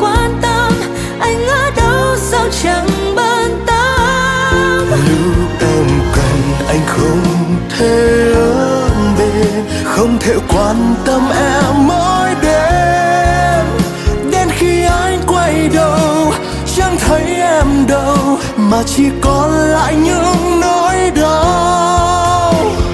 quan tâm, anh ở đâu, sao chẳng bận tâm? Lúc em cần, anh không thể ở bên không thể quan tâm em mỗi đêm. Đến khi anh quay đầu, chẳng thấy em đâu, mà chỉ còn lại